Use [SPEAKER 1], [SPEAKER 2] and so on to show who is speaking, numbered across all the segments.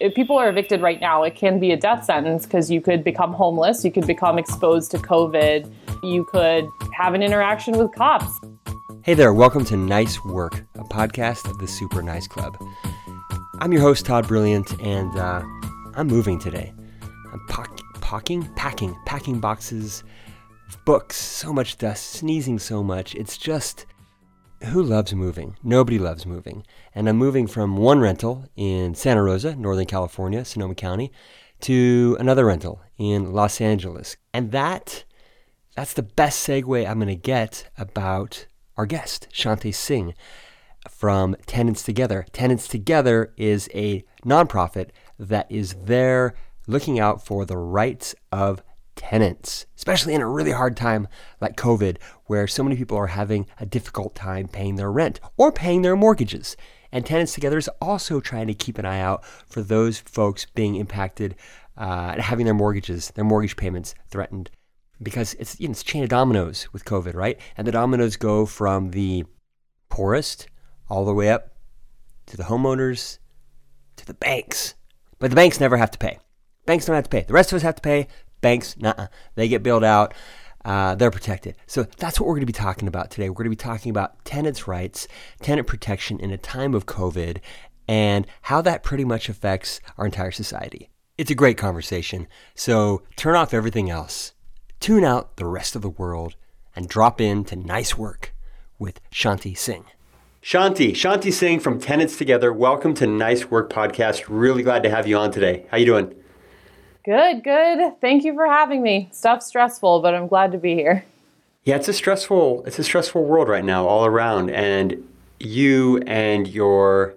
[SPEAKER 1] If people are evicted right now, it can be a death sentence because you could become homeless, you could become exposed to COVID, you could have an interaction with cops.
[SPEAKER 2] Hey there, welcome to Nice Work, a podcast of the Super Nice Club. I'm your host, Todd Brilliant, and uh, I'm moving today. I'm packing, packing, packing boxes, books, so much dust, sneezing so much. It's just who loves moving? Nobody loves moving. And I'm moving from one rental in Santa Rosa, Northern California, Sonoma County, to another rental in Los Angeles. And that that's the best segue I'm going to get about our guest, Shanti Singh from Tenants Together. Tenants Together is a nonprofit that is there looking out for the rights of tenants, especially in a really hard time like COVID, where so many people are having a difficult time paying their rent or paying their mortgages. And Tenants Together is also trying to keep an eye out for those folks being impacted uh, and having their mortgages, their mortgage payments threatened. Because it's, you know, it's a chain of dominoes with COVID, right? And the dominoes go from the poorest all the way up to the homeowners to the banks. But the banks never have to pay. Banks don't have to pay. The rest of us have to pay. Banks, nah, they get bailed out. Uh, they're protected. So that's what we're going to be talking about today. We're going to be talking about tenants' rights, tenant protection in a time of COVID, and how that pretty much affects our entire society. It's a great conversation. So turn off everything else, tune out the rest of the world, and drop in to nice work with Shanti Singh. Shanti, Shanti Singh from Tenants Together. Welcome to Nice Work Podcast. Really glad to have you on today. How you doing?
[SPEAKER 1] Good, good. Thank you for having me. Stuff's stressful, but I'm glad to be here.
[SPEAKER 2] Yeah, it's a stressful it's a stressful world right now all around and you and your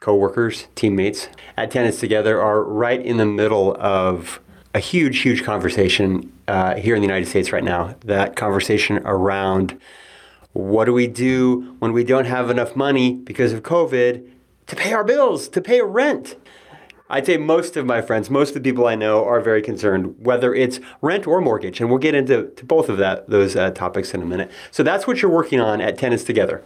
[SPEAKER 2] coworkers, teammates at Tenants Together are right in the middle of a huge, huge conversation uh, here in the United States right now. That conversation around what do we do when we don't have enough money because of COVID to pay our bills, to pay rent? I'd say most of my friends, most of the people I know are very concerned, whether it's rent or mortgage. And we'll get into both of that those uh, topics in a minute. So that's what you're working on at Tenants Together.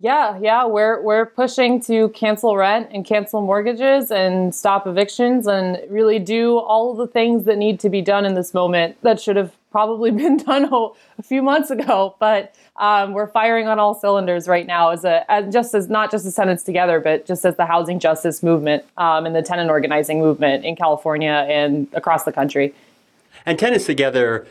[SPEAKER 1] Yeah, yeah, we're we're pushing to cancel rent and cancel mortgages and stop evictions and really do all the things that need to be done in this moment that should have probably been done a few months ago. But um, we're firing on all cylinders right now as a as just as not just as tenants together, but just as the housing justice movement um, and the tenant organizing movement in California and across the country.
[SPEAKER 2] And tenants together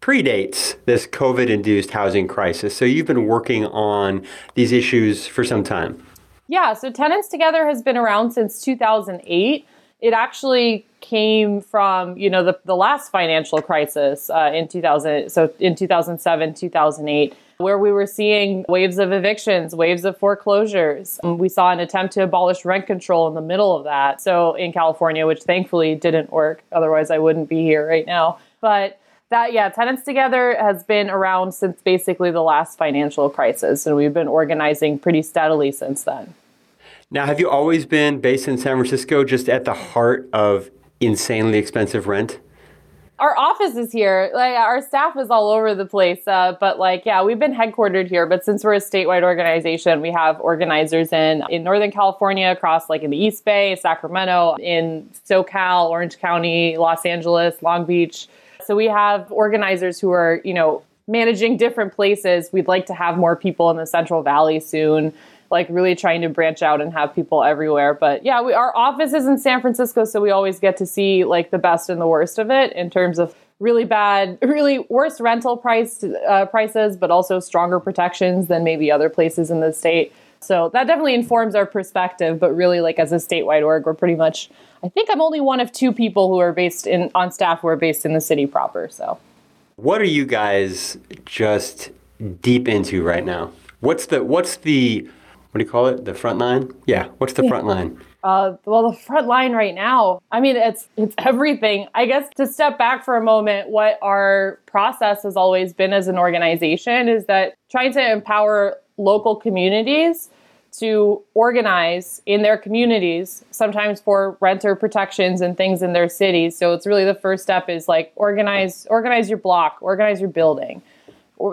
[SPEAKER 2] predates this COVID induced housing crisis. So you've been working on these issues for some time.
[SPEAKER 1] Yeah, so Tenants Together has been around since 2008. It actually came from, you know, the, the last financial crisis uh, in 2000, so in 2007, 2008, where we were seeing waves of evictions, waves of foreclosures. We saw an attempt to abolish rent control in the middle of that. So in California, which thankfully didn't work. Otherwise, I wouldn't be here right now. But that yeah tenants together has been around since basically the last financial crisis and we've been organizing pretty steadily since then
[SPEAKER 2] now have you always been based in san francisco just at the heart of insanely expensive rent?
[SPEAKER 1] Our office is here. Like our staff is all over the place uh, but like yeah we've been headquartered here but since we're a statewide organization we have organizers in in northern california across like in the east bay sacramento in socal orange county los angeles long beach. So we have organizers who are, you know, managing different places. We'd like to have more people in the Central Valley soon, like really trying to branch out and have people everywhere. But yeah, we, our office is in San Francisco, so we always get to see like the best and the worst of it in terms of really bad, really worse rental price uh, prices, but also stronger protections than maybe other places in the state. So that definitely informs our perspective. But really, like as a statewide org, we're pretty much I think I'm only one of two people who are based in on staff who are based in the city proper. So,
[SPEAKER 2] what are you guys just deep into right now? What's the what's the what do you call it? The front line? Yeah. What's the front line?
[SPEAKER 1] Uh, well, the front line right now. I mean, it's it's everything. I guess to step back for a moment, what our process has always been as an organization is that trying to empower local communities to organize in their communities, sometimes for renter protections and things in their cities. So it's really the first step is like organize organize your block, organize your building.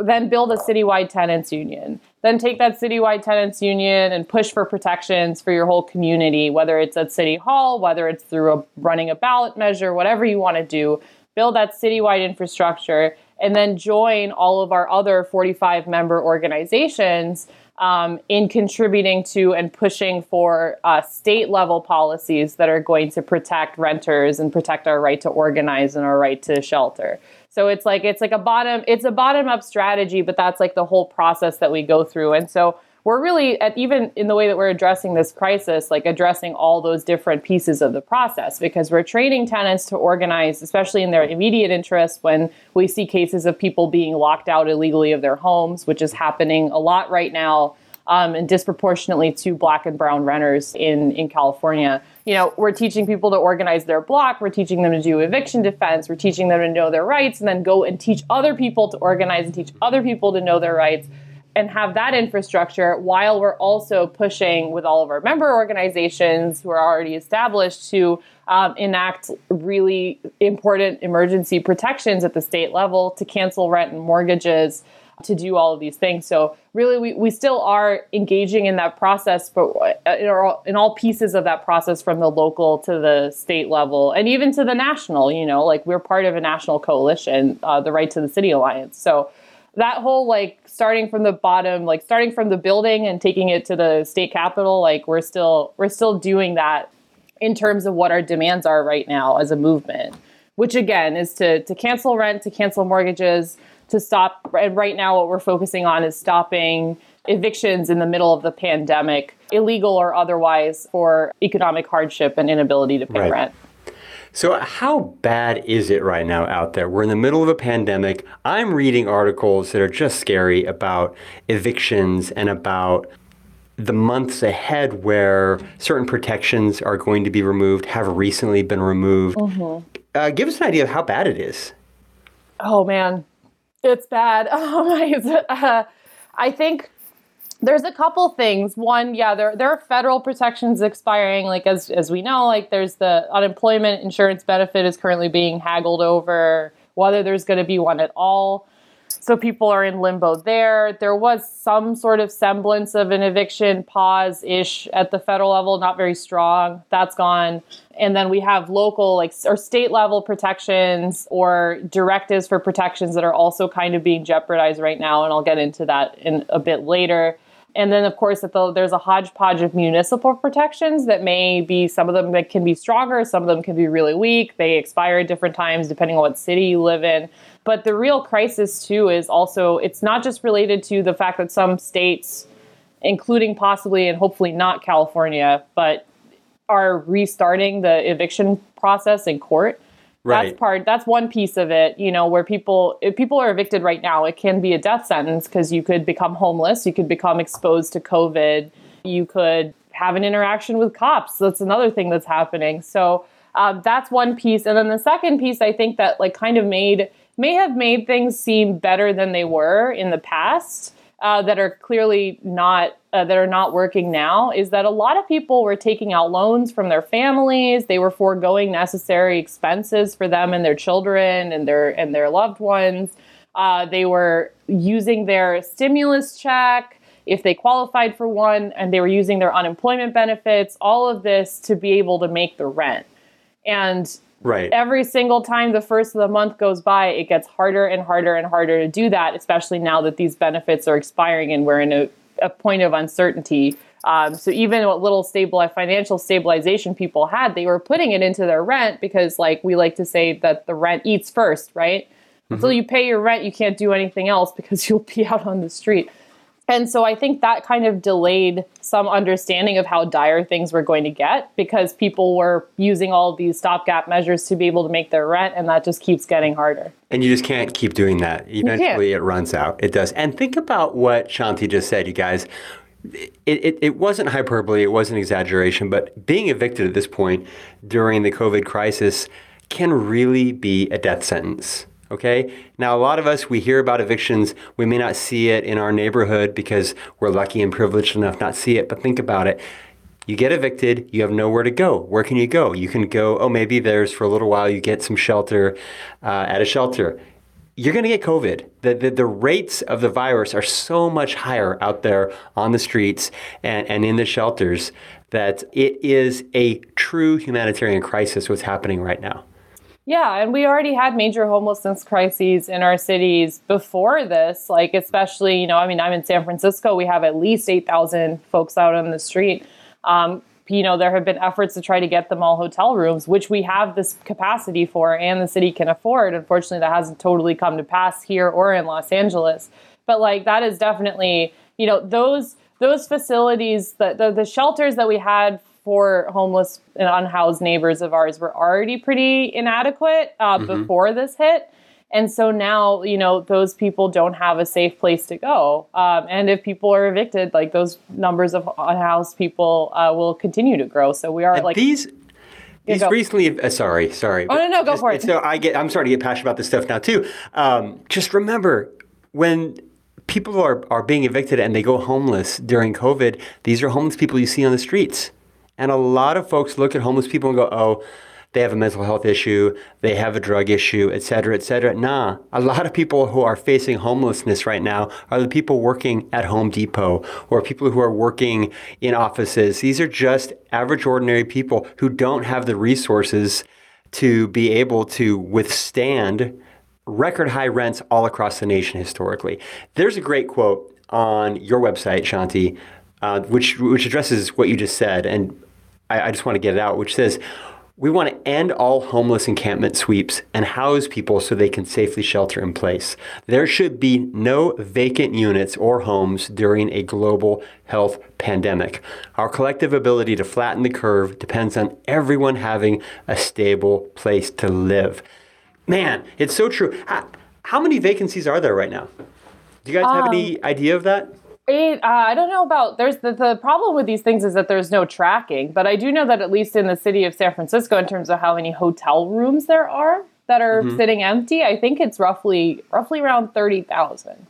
[SPEAKER 1] Then build a citywide tenants union. Then take that citywide tenants union and push for protections for your whole community, whether it's at City Hall, whether it's through a, running a ballot measure, whatever you want to do. Build that citywide infrastructure and then join all of our other 45 member organizations um, in contributing to and pushing for uh, state level policies that are going to protect renters and protect our right to organize and our right to shelter. So it's like it's like a bottom it's a bottom up strategy, but that's like the whole process that we go through. And so we're really at even in the way that we're addressing this crisis like addressing all those different pieces of the process because we're training tenants to organize especially in their immediate interest when we see cases of people being locked out illegally of their homes which is happening a lot right now um, and disproportionately to black and brown renters in, in California. You know, we're teaching people to organize their block, we're teaching them to do eviction defense, we're teaching them to know their rights, and then go and teach other people to organize and teach other people to know their rights and have that infrastructure while we're also pushing with all of our member organizations who are already established to um, enact really important emergency protections at the state level to cancel rent and mortgages to do all of these things. So really we, we still are engaging in that process but uh, in all, in all pieces of that process from the local to the state level and even to the national you know like we're part of a national coalition uh, the right to the city alliance. So that whole like starting from the bottom like starting from the building and taking it to the state capitol like we're still we're still doing that in terms of what our demands are right now as a movement which again is to to cancel rent to cancel mortgages to stop and right now what we're focusing on is stopping evictions in the middle of the pandemic illegal or otherwise for economic hardship and inability to pay right. rent
[SPEAKER 2] so, how bad is it right now out there? We're in the middle of a pandemic. I'm reading articles that are just scary about evictions and about the months ahead where certain protections are going to be removed, have recently been removed. Mm-hmm. Uh, give us an idea of how bad it is.
[SPEAKER 1] Oh, man. It's bad. Oh. Uh, I think there's a couple things. One, yeah, there there are federal protections expiring. Like as as we know, like there's the unemployment insurance benefit is currently being haggled over whether there's going to be one at all. So people are in limbo there. There was some sort of semblance of an eviction pause ish at the federal level, not very strong. That's gone. And then we have local, like, or state level protections or directives for protections that are also kind of being jeopardized right now. And I'll get into that in a bit later. And then, of course, the, there's a hodgepodge of municipal protections that may be some of them that can be stronger, some of them can be really weak. They expire at different times depending on what city you live in. But the real crisis, too, is also it's not just related to the fact that some states, including possibly and hopefully not California, but are restarting the eviction process in court. Right. That's part. That's one piece of it. You know, where people if people are evicted right now, it can be a death sentence because you could become homeless, you could become exposed to COVID, you could have an interaction with cops. That's another thing that's happening. So um, that's one piece, and then the second piece, I think that like kind of made may have made things seem better than they were in the past. Uh, that are clearly not uh, that are not working now is that a lot of people were taking out loans from their families. They were foregoing necessary expenses for them and their children and their and their loved ones. Uh, they were using their stimulus check if they qualified for one, and they were using their unemployment benefits. All of this to be able to make the rent. And
[SPEAKER 2] Right.
[SPEAKER 1] Every single time the first of the month goes by, it gets harder and harder and harder to do that, especially now that these benefits are expiring and we're in a a point of uncertainty. Um, so even what little stable financial stabilization people had, they were putting it into their rent because, like we like to say, that the rent eats first, right? Mm-hmm. Until you pay your rent, you can't do anything else because you'll be out on the street. And so I think that kind of delayed some understanding of how dire things were going to get because people were using all these stopgap measures to be able to make their rent, and that just keeps getting harder.
[SPEAKER 2] And you just can't keep doing that. Eventually, it runs out. It does. And think about what Shanti just said, you guys. It, it, it, wasn't hyperbole, it wasn't exaggeration, but being evicted at this point during the COVID crisis can really be a death sentence. Okay. Now, a lot of us, we hear about evictions. We may not see it in our neighborhood because we're lucky and privileged enough not to see it. But think about it. You get evicted, you have nowhere to go. Where can you go? You can go, oh, maybe there's for a little while you get some shelter uh, at a shelter. you're going to get COVID. The, the, the rates of the virus are so much higher out there on the streets and, and in the shelters that it is a true humanitarian crisis what's happening right now.
[SPEAKER 1] Yeah, and we already had major homelessness crises in our cities before this. Like, especially, you know, I mean, I'm in San Francisco. We have at least 8,000 folks out on the street. Um, you know, there have been efforts to try to get them all hotel rooms, which we have this capacity for and the city can afford. Unfortunately, that hasn't totally come to pass here or in Los Angeles. But like, that is definitely, you know, those those facilities, the, the, the shelters that we had for homeless and unhoused neighbors of ours were already pretty inadequate uh, mm-hmm. before this hit. And so now, you know, those people don't have a safe place to go. Um, and if people are evicted, like those numbers of unhoused people uh, will continue to grow. So we are
[SPEAKER 2] and
[SPEAKER 1] like
[SPEAKER 2] these. These yeah, recently, uh, sorry, sorry.
[SPEAKER 1] Oh no, no, go just, for it.
[SPEAKER 2] So I get, I'm starting to get passionate about this stuff now too. Um, just remember when people are, are being evicted and they go homeless during COVID, these are homeless people you see on the streets. And a lot of folks look at homeless people and go, oh, they have a mental health issue, they have a drug issue, et cetera, et cetera. Nah, a lot of people who are facing homelessness right now are the people working at Home Depot or people who are working in offices. These are just average, ordinary people who don't have the resources to be able to withstand record high rents all across the nation historically. There's a great quote on your website, Shanti, uh, which which addresses what you just said, and I, I just want to get it out, which says. We want to end all homeless encampment sweeps and house people so they can safely shelter in place. There should be no vacant units or homes during a global health pandemic. Our collective ability to flatten the curve depends on everyone having a stable place to live. Man, it's so true. How, how many vacancies are there right now? Do you guys have um, any idea of that?
[SPEAKER 1] It, uh, I don't know about there's the, the problem with these things is that there's no tracking, but I do know that at least in the city of San Francisco, in terms of how many hotel rooms there are that are mm-hmm. sitting empty, I think it's roughly roughly around thirty thousand.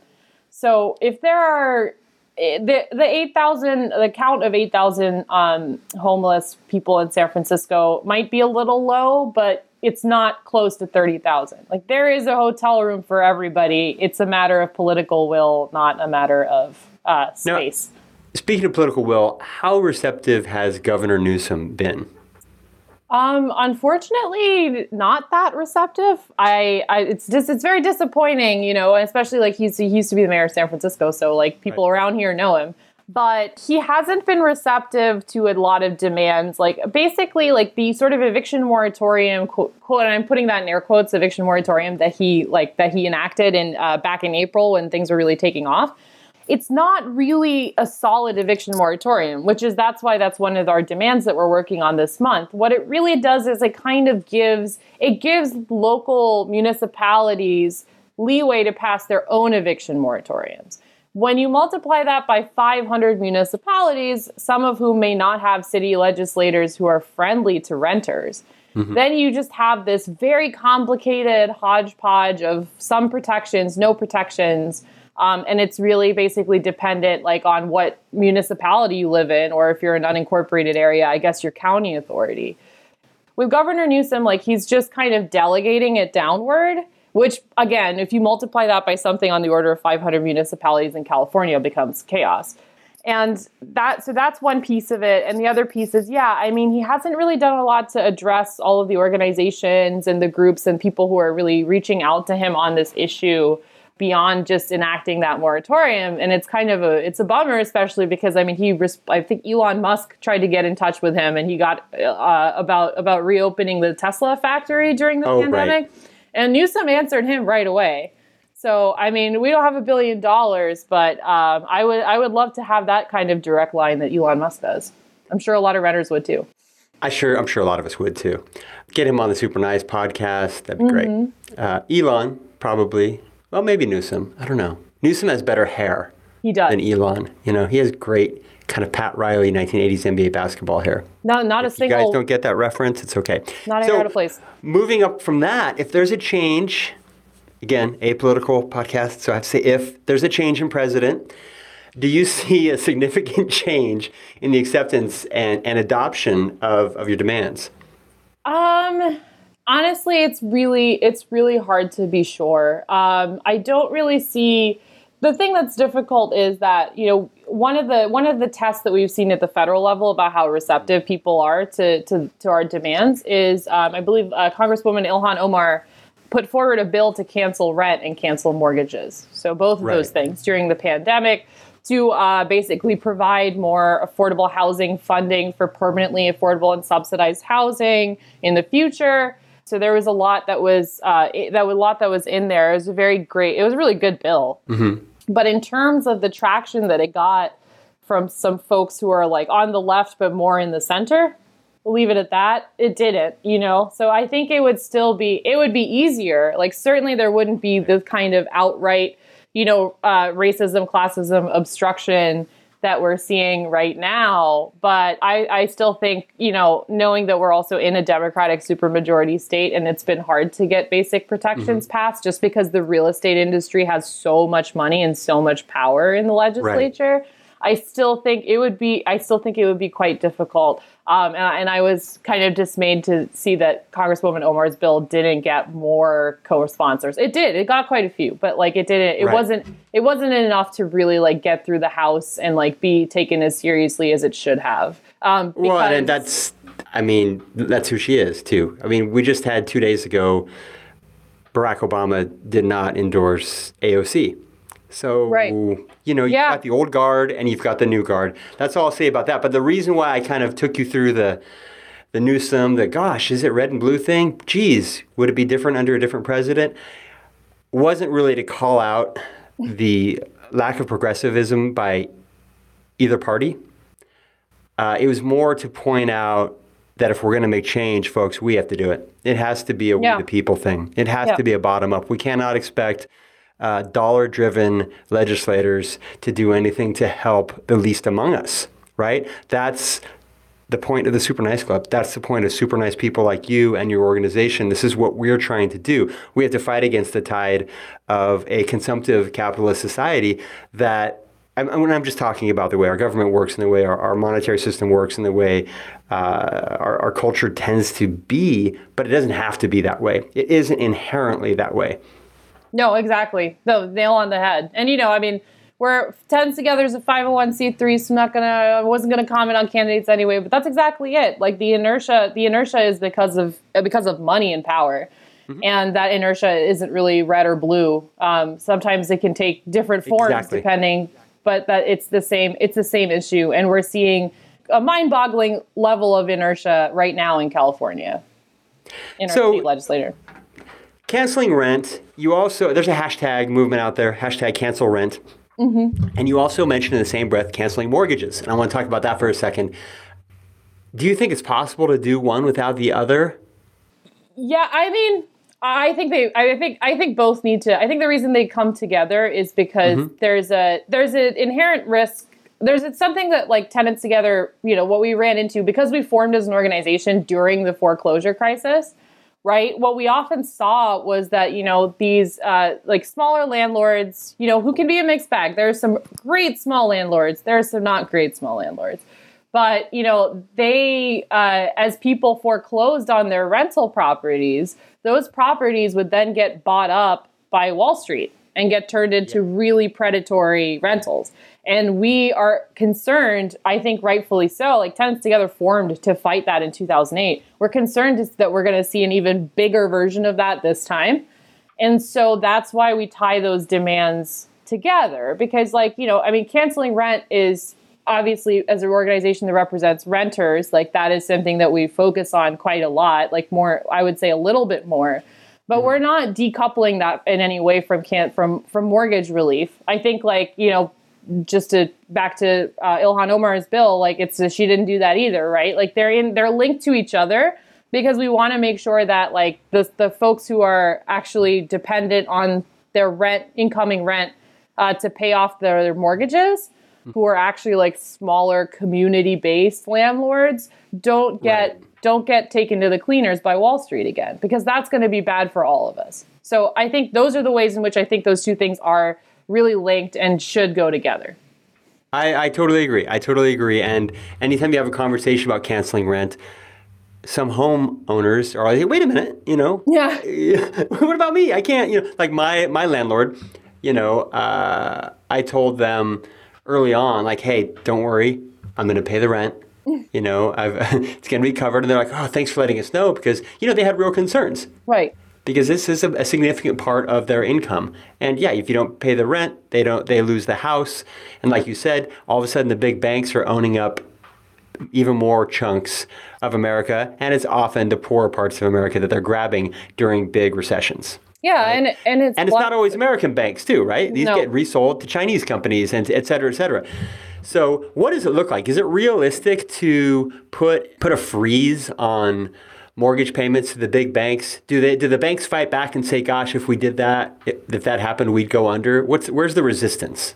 [SPEAKER 1] So if there are eh, the the eight thousand the count of eight thousand um, homeless people in San Francisco might be a little low, but it's not close to 30,000. Like there is a hotel room for everybody. It's a matter of political will, not a matter of uh, space. Now,
[SPEAKER 2] speaking of political will, how receptive has Governor Newsom been?
[SPEAKER 1] Um, unfortunately, not that receptive. I, I, it's just, it's very disappointing, you know, especially like he's, he used to be the mayor of San Francisco, so like people right. around here know him. But he hasn't been receptive to a lot of demands, like basically like the sort of eviction moratorium quote, quote and I'm putting that in air quotes, eviction moratorium that he like that he enacted in uh, back in April when things were really taking off it's not really a solid eviction moratorium, which is that's why that's one of our demands that we're working on this month. What it really does is it kind of gives it gives local municipalities leeway to pass their own eviction moratoriums. When you multiply that by 500 municipalities, some of whom may not have city legislators who are friendly to renters, mm-hmm. then you just have this very complicated hodgepodge of some protections, no protections um, and it's really basically dependent like on what municipality you live in, or if you're an unincorporated area, I guess your county authority. With Governor Newsom, like he's just kind of delegating it downward, which again, if you multiply that by something on the order of 500 municipalities in California, becomes chaos. And that so that's one piece of it. And the other piece is, yeah, I mean, he hasn't really done a lot to address all of the organizations and the groups and people who are really reaching out to him on this issue beyond just enacting that moratorium and it's kind of a it's a bummer especially because i mean he i think elon musk tried to get in touch with him and he got uh, about about reopening the tesla factory during the oh, pandemic right. and newsom answered him right away so i mean we don't have a billion dollars but um, i would i would love to have that kind of direct line that elon musk does i'm sure a lot of renters would too
[SPEAKER 2] I sure, I'm sure a lot of us would too. Get him on the Super Nice podcast. That'd be mm-hmm. great. Uh, Elon probably well, maybe Newsom. I don't know. Newsom has better hair.
[SPEAKER 1] He does.
[SPEAKER 2] Than Elon. You know, he has great kind of Pat Riley 1980s NBA basketball hair.
[SPEAKER 1] No, not
[SPEAKER 2] if
[SPEAKER 1] a single.
[SPEAKER 2] You guys don't get that reference. It's okay.
[SPEAKER 1] Not so, out of place.
[SPEAKER 2] Moving up from that, if there's a change, again, apolitical podcast, so I have to say if there's a change in president, do you see a significant change in the acceptance and, and adoption of, of your demands?
[SPEAKER 1] Um, honestly, it's really it's really hard to be sure. Um, I don't really see the thing that's difficult is that you know one of the one of the tests that we've seen at the federal level about how receptive people are to to, to our demands is um, I believe uh, Congresswoman Ilhan Omar put forward a bill to cancel rent and cancel mortgages. So both of
[SPEAKER 2] Right.
[SPEAKER 1] those things during the pandemic to uh, basically provide more affordable housing funding for permanently affordable and subsidized housing in the future. So there was a lot that was uh, that was a lot that was in there. It was a very great. It was a really good bill. But in terms of the traction that it got from some folks who are like on the left but more in the center, we'll leave it at that. It didn't, you know. So I think it would still be it would be easier. Like certainly there wouldn't be the kind of outright, you know, uh, racism, classism, obstruction that we're seeing right now. But I, I still think, you know, knowing that we're also in a Democratic supermajority state and it's been hard to get basic protections mm-hmm. passed just because the real estate industry has so much money and so much power in the legislature. I still think it would be. I still think it would be quite difficult. Um, and, I- and I was kind of dismayed to see that Congresswoman Omar's bill didn't get more co-sponsors. It did. It got quite a few, but like it didn't. It
[SPEAKER 2] Right.
[SPEAKER 1] wasn't. It wasn't enough to really like get through the House and like be taken as seriously as it should have. Um,
[SPEAKER 2] Well, and that's, I mean, that's who she is too. I mean, we just had two days ago, Barack Obama did not endorse AOC. So,
[SPEAKER 1] Right.
[SPEAKER 2] you know, you've
[SPEAKER 1] Yeah.
[SPEAKER 2] got the old guard and you've got the new guard. That's all I'll say about that. But the reason why I kind of took you through the, the Newsom, the gosh, is it red and blue thing? Geez, would it be different under a different president? Wasn't really to call out the lack of progressivism by either party. Uh, it was more to point out that if we're going to make change, folks, we have to do it. It has to be a
[SPEAKER 1] Yeah.
[SPEAKER 2] we the people thing. It has
[SPEAKER 1] Yeah.
[SPEAKER 2] to be a bottom up. We cannot expect uh, dollar driven legislators to do anything to help the least among us, right? That's the point of the Super Nice Club. That's the point of super nice people like you and your organization. This is what we're trying to do. We have to fight against the tide of a consumptive capitalist society that. I'm, when I'm just talking about the way our government works and the way our, our monetary system works and the way uh, our, our culture tends to be, but it doesn't have to be that way. It isn't inherently that way.
[SPEAKER 1] No, exactly. No, nail on the head. And you know, I mean, we're Tenants Together as a 501c3, so I'm not gonna I wasn't gonna comment on candidates anyway, but that's exactly it. Like the inertia, the inertia is because of because of money and power. And that inertia isn't really red or blue. Um, sometimes it can take different forms
[SPEAKER 2] Exactly.
[SPEAKER 1] depending, but that it's the same. It's the same issue, and we're seeing a mind-boggling level of inertia right now in California in our
[SPEAKER 2] So-
[SPEAKER 1] state legislature.
[SPEAKER 2] Canceling rent you also there's a hashtag movement out there hashtag cancel rent mm-hmm. and you also mentioned in the same breath canceling mortgages and i want to talk about that for a second do you think it's possible to do one without the other
[SPEAKER 1] Yeah, I mean, I think they. I think. I think both need to. I think the reason they come together is because mm-hmm. there's a there's an inherent risk. There's it's something that like tenants together. You know what we ran into because we formed as an organization during the foreclosure crisis. Right. What we often saw was that you know these uh, like smaller landlords. You know who can be a mixed bag. There's some great small landlords. There's some not great small landlords but you know they uh, as people foreclosed on their rental properties those properties would then get bought up by wall street and get turned into really predatory rentals. And we are concerned i think rightfully so like tenants together formed to fight that in 2008 we're concerned that we're going to see an even bigger version of that this time. And so that's why we tie those demands together because, like, you know, I mean, canceling rent is obviously, as an organization that represents renters, like, that is something that we focus on quite a lot, like, more, I would say a little bit more. But we're not decoupling that in any way from can from from mortgage relief. I think like you know just to back to uh, Ilhan Omar's bill, like it's she didn't do that either, right? Like they're in they're linked to each other because we want to make sure that like the the folks who are actually dependent on their rent incoming rent uh, to pay off their, their mortgages, who are actually like smaller community based landlords, don't get
[SPEAKER 2] Right.
[SPEAKER 1] Don't get taken to the cleaners by Wall Street again because that's going to be bad for all of us. So I think those are the ways in which I think those two things are really linked and should go together.
[SPEAKER 2] I, I totally agree. I totally agree. And anytime you have a conversation about canceling rent, some homeowners are like, wait a minute, you know,
[SPEAKER 1] Yeah.
[SPEAKER 2] what about me? I can't, you know, like my my landlord, you know, uh, I told them early on, like, hey, don't worry, I'm going to pay the rent. You know, I've, it's going to be covered. And they're like, oh, thanks for letting us know because you know they had real concerns
[SPEAKER 1] Right.
[SPEAKER 2] because this is a, a significant part of their income. And yeah, if you don't pay the rent, they don't they lose the house. And like you said, all of a sudden the big banks are owning up even more chunks of America, and it's often the poorer parts of America that they're grabbing during big recessions.
[SPEAKER 1] Yeah, and and it's
[SPEAKER 2] And it's not always American banks too, right? These
[SPEAKER 1] No.
[SPEAKER 2] get resold to Chinese companies and et cetera, et cetera. So what does it look like? Is it realistic to put put a freeze on mortgage payments to the big banks? Do they do the banks fight back and say, gosh, if we did that, if that happened, we'd go under? What's where's the resistance?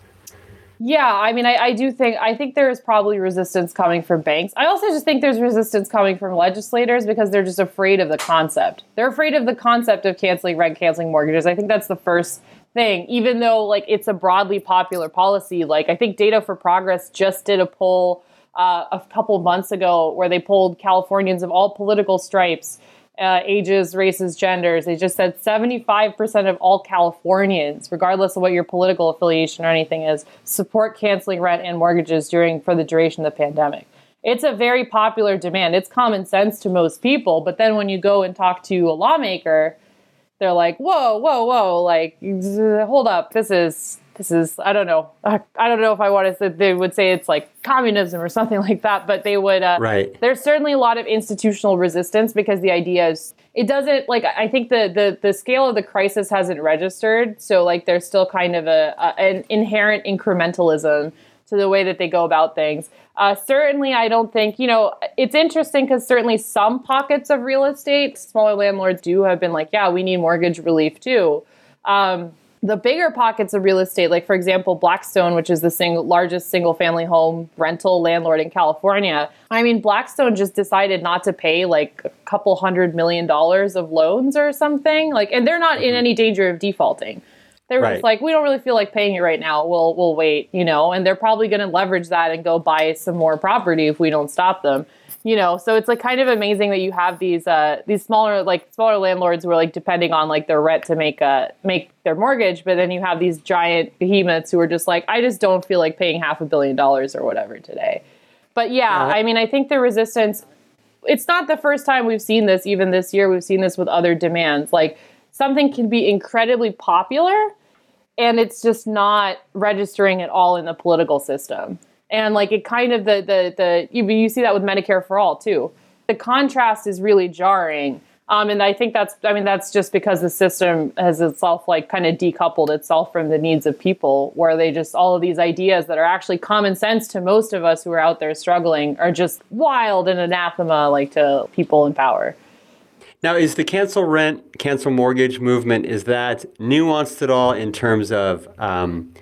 [SPEAKER 1] Yeah, I mean, I, I do think I think there is probably resistance coming from banks. I also just think there's resistance coming from legislators because they're just afraid of the concept. They're afraid of the concept of canceling rent, canceling mortgages. I think that's the first thing. Even though like it's a broadly popular policy, like I think Data for Progress just did a poll uh, a couple months ago where they polled Californians of all political stripes uh, ages, races, genders. They just said 75% of all Californians, regardless of what your political affiliation or anything is, support canceling rent and mortgages during for the duration of the pandemic. It's a very popular demand. It's common sense to most people, but then when you go and talk to a lawmaker, they're like, "Whoa, whoa, whoa! Like, hold up, this is." This is I don't know I, I don't know if I want to say they would say it's like communism or something like that but they would uh,
[SPEAKER 2] Right.
[SPEAKER 1] there's certainly a lot of institutional resistance because the idea is it doesn't like I think the the the scale of the crisis hasn't registered. So like there's still kind of a, a an inherent incrementalism to the way that they go about things. Uh, certainly, I don't think you know it's interesting because certainly some pockets of real estate, smaller landlords do have been like, yeah, we need mortgage relief too. Um, the bigger pockets of real estate, like for example, Blackstone, which is the single, largest single family home rental landlord in California. I mean, Blackstone just decided not to pay like a couple hundred million dollars of loans or something. Like, and they're not in any danger of defaulting. They're
[SPEAKER 2] Right.
[SPEAKER 1] just like, we don't really feel like paying you right now. We'll we'll wait, you know. And they're probably going to leverage that and go buy some more property if we don't stop them, you know. So it's like kind of amazing that you have these uh these smaller like smaller landlords who are like depending on like their rent to make uh make their mortgage, but then you have these giant behemoths who are just like, I just don't feel like paying half a billion dollars or whatever today. But yeah,
[SPEAKER 2] Yeah.
[SPEAKER 1] I mean, I think the resistance it's not the first time we've seen this. Even this year, we've seen this with other demands. Like something can be incredibly popular, and it's just not registering at all in the political system. And like it kind of the the the you, you see that with Medicare for all too. The contrast is really jarring. Um, and I think that's I mean that's just because the system has itself like kind of decoupled itself from the needs of people, where they just all of these ideas that are actually common sense to most of us who are out there struggling are just wild and anathema like to people in power.
[SPEAKER 2] Now, is the cancel rent, cancel mortgage movement, is that nuanced at all in terms of um,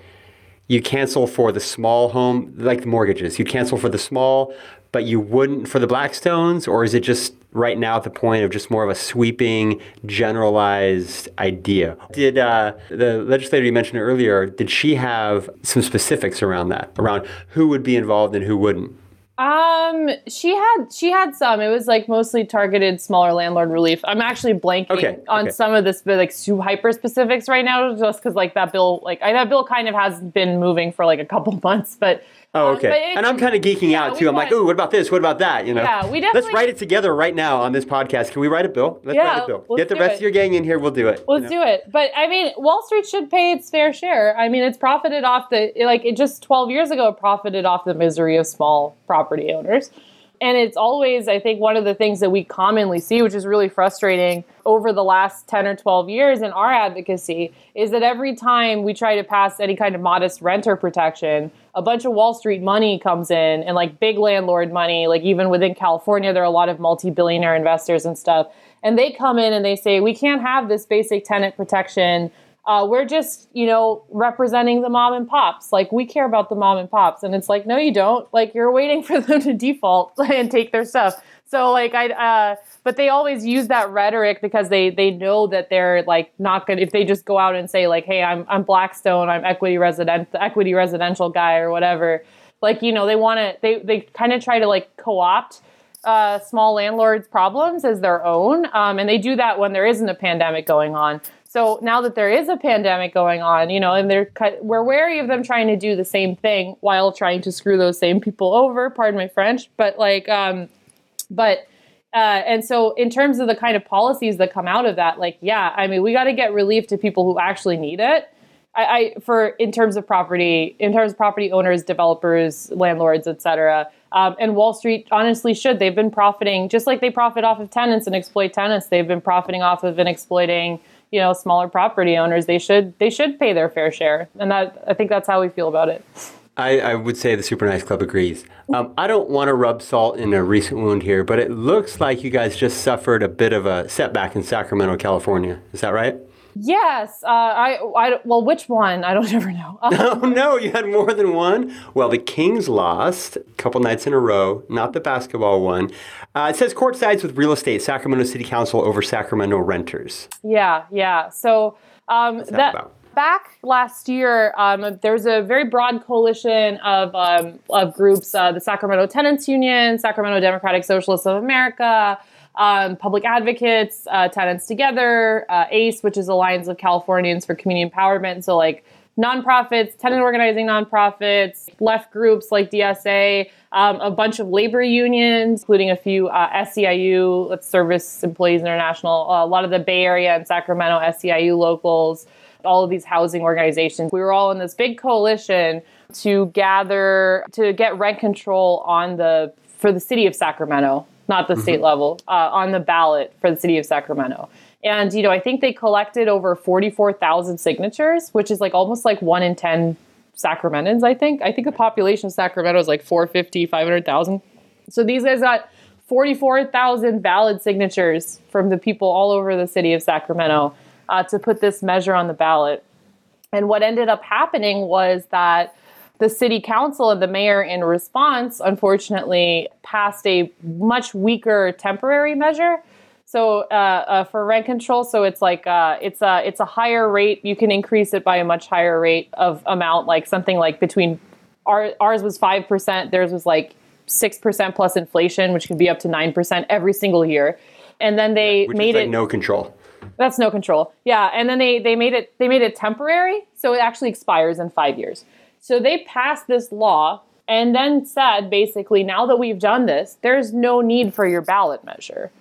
[SPEAKER 2] you cancel for the small home, like the mortgages, you cancel for the small, but you wouldn't for the Blackstones? Or is it just right now at the point of just more of a sweeping, generalized idea? Did uh, the legislator you mentioned earlier, did she have some specifics around that, around who would be involved and who wouldn't?
[SPEAKER 1] Um, she had she had some. It was like mostly targeted smaller landlord relief. I'm actually blanking
[SPEAKER 2] Okay,
[SPEAKER 1] on
[SPEAKER 2] okay.
[SPEAKER 1] some of this, but like super hyper specifics right now, just because like that bill, like I, that bill kind of has been moving for like a couple months, but
[SPEAKER 2] Oh,
[SPEAKER 1] um,
[SPEAKER 2] okay.
[SPEAKER 1] it-
[SPEAKER 2] and I'm kind of geeking
[SPEAKER 1] yeah,
[SPEAKER 2] out too. I'm like,
[SPEAKER 1] want-
[SPEAKER 2] ooh, what about this? What about that? You know?
[SPEAKER 1] Yeah, we definitely.
[SPEAKER 2] Let's write it together right now on this podcast. Can we write a bill? Let's
[SPEAKER 1] Yeah,
[SPEAKER 2] write a bill.
[SPEAKER 1] let's
[SPEAKER 2] Get the rest
[SPEAKER 1] it.
[SPEAKER 2] of your gang in here. We'll do it.
[SPEAKER 1] Let's do it. But I mean, Wall Street should pay its fair share. I mean, it's profited off the like it just 12 years ago it profited off the misery of small property owners. And it's always, I think, one of the things that we commonly see, which is really frustrating over the last 10 or 12 years in our advocacy, is that every time we try to pass any kind of modest renter protection, a bunch of Wall Street money comes in and like big landlord money, like even within California, there are a lot of multi billionaire investors and stuff. And they come in and they say, we can't have this basic tenant protection. Uh, we're just, you know, representing the mom and pops. Like, we care about the mom and pops. And it's like, no, you don't. Like, you're waiting for them to default and take their stuff. So, like, I, uh, but they always use that rhetoric because they they know that they're like not gonna if they just go out and say like, hey, I'm I'm Blackstone, I'm equity resident, equity residential guy or whatever. Like, you know, they want to they they kind of try to like co-opt uh, small landlords' problems as their own, um, and they do that when there isn't a pandemic going on. So now that there is a pandemic going on, you know, and they're we're wary of them trying to do the same thing while trying to screw those same people over. Pardon my French, but like, um, but. Uh, and so, in terms of the kind of policies that come out of that, like, yeah, I mean, we got to get relief to people who actually need it. I, I, for in terms of property, in terms of property owners, developers, landlords, etc. Um, and Wall Street honestly should. They've been profiting just like they profit off of tenants and exploit tenants. They've been profiting off of and exploiting, you know, smaller property owners. They should they should pay their fair share, and that I think that's how we feel about it.
[SPEAKER 2] I, I would say the Super Nice Club agrees. Um, I don't want to rub salt in a recent wound here, but it looks like you guys just suffered a bit of a setback in Sacramento, California. Is that right?
[SPEAKER 1] Yes, uh, I, I, well, which one? I don't ever know.
[SPEAKER 2] oh no, you had more than one. Well, the Kings lost a couple nights in a row, not the basketball one. Uh, it says court sides with real estate, Sacramento City Council over Sacramento renters.
[SPEAKER 1] Yeah, yeah. So um,
[SPEAKER 2] What's that, that about?
[SPEAKER 1] back last year, um, there was a very broad coalition of, um, of groups uh, the Sacramento Tenants Union, Sacramento Democratic Socialists of America, um, public advocates, uh, Tenants Together, uh, ACE, which is Alliance of Californians for Community Empowerment. So, like nonprofits, tenant organizing nonprofits, left groups like DSA, um, a bunch of labor unions, including a few uh, SEIU, Service Employees International, a lot of the Bay Area and Sacramento SEIU locals, all of these housing organizations. We were all in this big coalition to gather to get rent control on the for the city of Sacramento not the mm-hmm. state level, uh, on the ballot for the city of Sacramento. And, you know, I think they collected over 44,000 signatures, which is like almost like one in 10 Sacramentans, I think. I think the population of Sacramento is like 450, 500,000. So these guys got 44,000 valid signatures from the people all over the city of Sacramento uh, to put this measure on the ballot. And what ended up happening was that the city council and the mayor, in response, unfortunately, passed a much weaker temporary measure. So uh, uh, for rent control, so it's like uh, it's a it's a higher rate. You can increase it by a much higher rate of amount, like something like between our, ours was five percent, theirs was like six percent plus inflation, which could be up to nine percent every single year. And then they
[SPEAKER 2] which
[SPEAKER 1] made
[SPEAKER 2] like
[SPEAKER 1] it
[SPEAKER 2] no control.
[SPEAKER 1] That's no control. Yeah, and then they they made it they made it temporary, so it actually expires in five years. So they passed this law and then said basically, now that we've done this, there's no need for your ballot measure,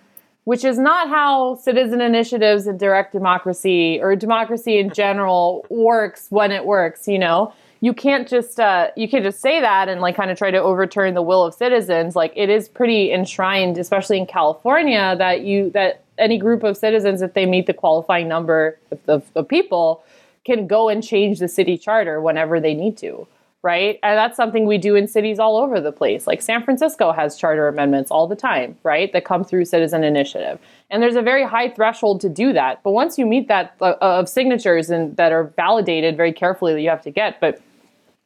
[SPEAKER 1] which is not how citizen initiatives and direct democracy or democracy in general works when it works, you know? You can't just uh, you can't just say that and like kind of try to overturn the will of citizens. Like it is pretty enshrined, especially in California, that you that any group of citizens, if they meet the qualifying number of, of, of people, can go and change the city charter whenever they need to right? And that's something we do in cities all over the place. Like San Francisco has charter amendments all the time, right? That come through citizen initiative. And there's a very high threshold to do that. But once you meet that uh, of signatures and that are validated very carefully that you have to get, but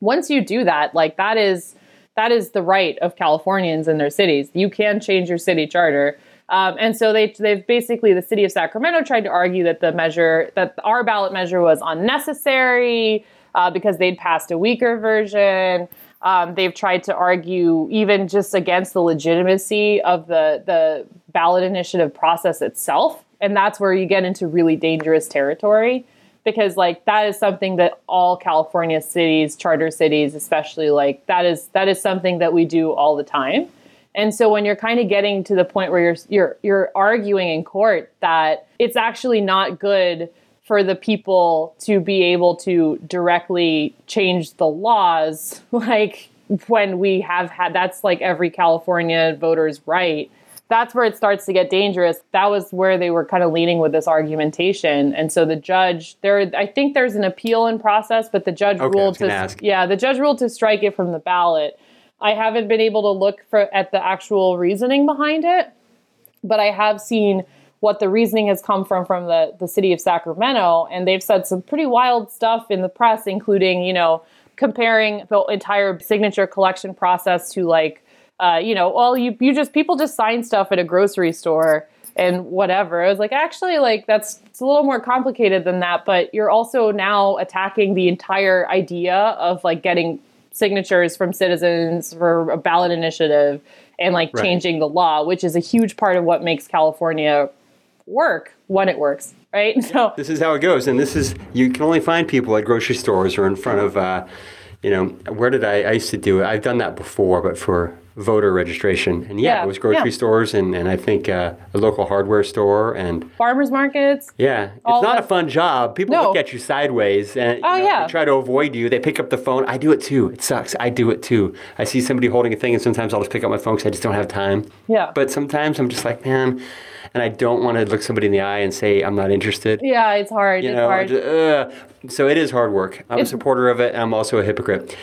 [SPEAKER 1] once you do that, like that is that is the right of Californians in their cities. You can change your city charter um, and so they, they've basically, the city of Sacramento tried to argue that the measure, that our ballot measure was unnecessary uh, because they'd passed a weaker version. Um, they've tried to argue even just against the legitimacy of the, the ballot initiative process itself. And that's where you get into really dangerous territory because like that is something that all California cities, charter cities especially like that is that is something that we do all the time. And so when you're kind of getting to the point where you're you're you're arguing in court that it's actually not good for the people to be able to directly change the laws like when we have had that's like every California voter's right. That's where it starts to get dangerous. That was where they were kind of leaning with this argumentation. And so the judge there I think there's an appeal in process, but the judge
[SPEAKER 2] okay,
[SPEAKER 1] ruled to
[SPEAKER 2] ask.
[SPEAKER 1] yeah, the judge ruled to strike it from the ballot. I haven't been able to look for at the actual reasoning behind it, but I have seen what the reasoning has come from from the, the city of Sacramento, and they've said some pretty wild stuff in the press, including you know comparing the entire signature collection process to like uh, you know well you you just people just sign stuff at a grocery store and whatever. I was like, actually, like that's it's a little more complicated than that. But you're also now attacking the entire idea of like getting signatures from citizens for a ballot initiative and like
[SPEAKER 2] Right.
[SPEAKER 1] changing the law, which is a huge part of what makes California work when it works, right? So
[SPEAKER 2] This is how it goes, and this is you can only find people at grocery stores or in front of, uh, you know, where did I? I used to do it. I've done that before, but for voter registration, and yeah,
[SPEAKER 1] Yeah,
[SPEAKER 2] it was grocery
[SPEAKER 1] yeah.
[SPEAKER 2] stores and and I think uh, a local hardware store, and
[SPEAKER 1] farmers markets,
[SPEAKER 2] yeah, it's not a fun job. People
[SPEAKER 1] No.
[SPEAKER 2] look at you sideways, and you
[SPEAKER 1] Oh,
[SPEAKER 2] know,
[SPEAKER 1] yeah.
[SPEAKER 2] they try to avoid you. They pick up the phone. I do it too. It sucks. I do it too. I see somebody holding a thing, and sometimes I'll just pick up my phone because I just don't have time.
[SPEAKER 1] yeah.
[SPEAKER 2] But sometimes I'm just like, man, and I don't want to look somebody in the eye and say I'm not interested.
[SPEAKER 1] yeah, it's hard.
[SPEAKER 2] You
[SPEAKER 1] it's
[SPEAKER 2] know,
[SPEAKER 1] hard.
[SPEAKER 2] just, uh, so it is hard work. I'm a supporter of it. I'm also a hypocrite.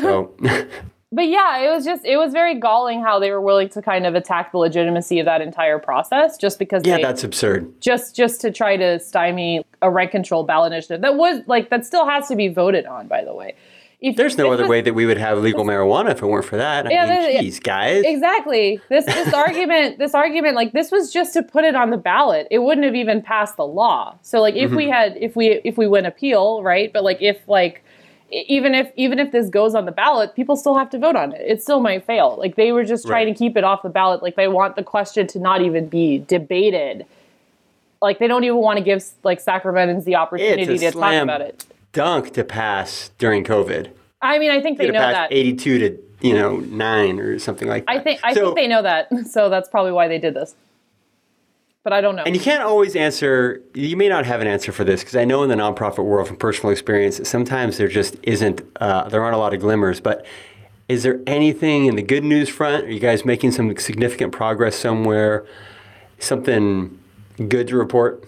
[SPEAKER 2] So
[SPEAKER 1] but yeah, it was just it was very galling how they were willing to kind of attack the legitimacy of that entire process just because
[SPEAKER 2] yeah,
[SPEAKER 1] they
[SPEAKER 2] that's absurd.
[SPEAKER 1] just just to try to stymie a rent control ballot initiative that was like that still has to be voted on by the way. If,
[SPEAKER 2] There's no other
[SPEAKER 1] was-
[SPEAKER 2] way that we would have legal marijuana if it weren't for that. I
[SPEAKER 1] Yeah,
[SPEAKER 2] mean, geez, guys.
[SPEAKER 1] Exactly. This this argument, this argument, like this was just to put it on the ballot. It wouldn't have even passed the law. So like if
[SPEAKER 2] Mm-hmm.
[SPEAKER 1] we had if we if we win appeal, right? But like if like even if even if this goes on the ballot, people still have to vote on it. It still might fail. Like they were just trying
[SPEAKER 2] Right.
[SPEAKER 1] to keep it off the ballot. Like they want the question to not even be debated. Like they don't even want to give like Sacramentans the opportunity to talk about it.
[SPEAKER 2] Dunk to pass during COVID.
[SPEAKER 1] I mean, I think they know that.
[SPEAKER 2] 82 to you know nine or something like that.
[SPEAKER 1] I think I
[SPEAKER 2] So-
[SPEAKER 1] think they know that. So that's probably why they did this. But I don't know.
[SPEAKER 2] And you can't always answer, you may not have an answer for this because I know in the nonprofit world from personal experience, sometimes there just isn't, uh, there aren't a lot of glimmers. But is there anything in the good news front? Are you guys making some significant progress somewhere? Something good to report?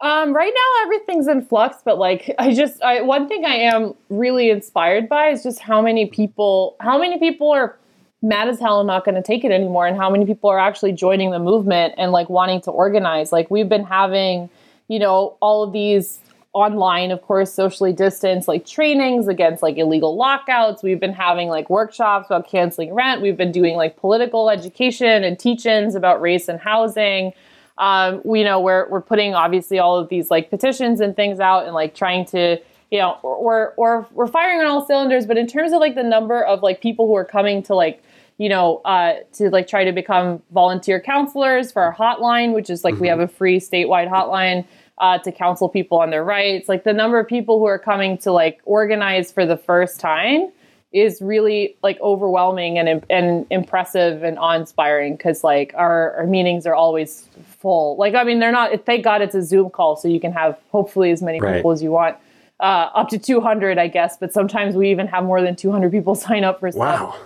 [SPEAKER 1] Um, right now everything's in flux, but like I just I one thing I am really inspired by is just how many people how many people are mad as hell and not going to take it anymore and how many people are actually joining the movement and like wanting to organize. Like we've been having, you know, all of these online, of course, socially distanced like trainings against like illegal lockouts. We've been having like workshops about canceling rent. We've been doing like political education and teach-ins about race and housing um, we, you know, we're we're putting obviously all of these like petitions and things out and like trying to, you know, we're we're we're firing on all cylinders. But in terms of like the number of like people who are coming to like, you know, uh, to like try to become volunteer counselors for our hotline, which is like we have a free statewide hotline uh, to counsel people on their rights. Like the number of people who are coming to like organize for the first time is really like overwhelming and and impressive and awe-inspiring because like our, our meetings are always full. Like I mean, they're not. Thank God it's a Zoom call, so you can have hopefully as many
[SPEAKER 2] Right.
[SPEAKER 1] people as you want. Uh, up to 200, I guess, but sometimes we even have more than 200 people sign up for stuff.
[SPEAKER 2] Wow.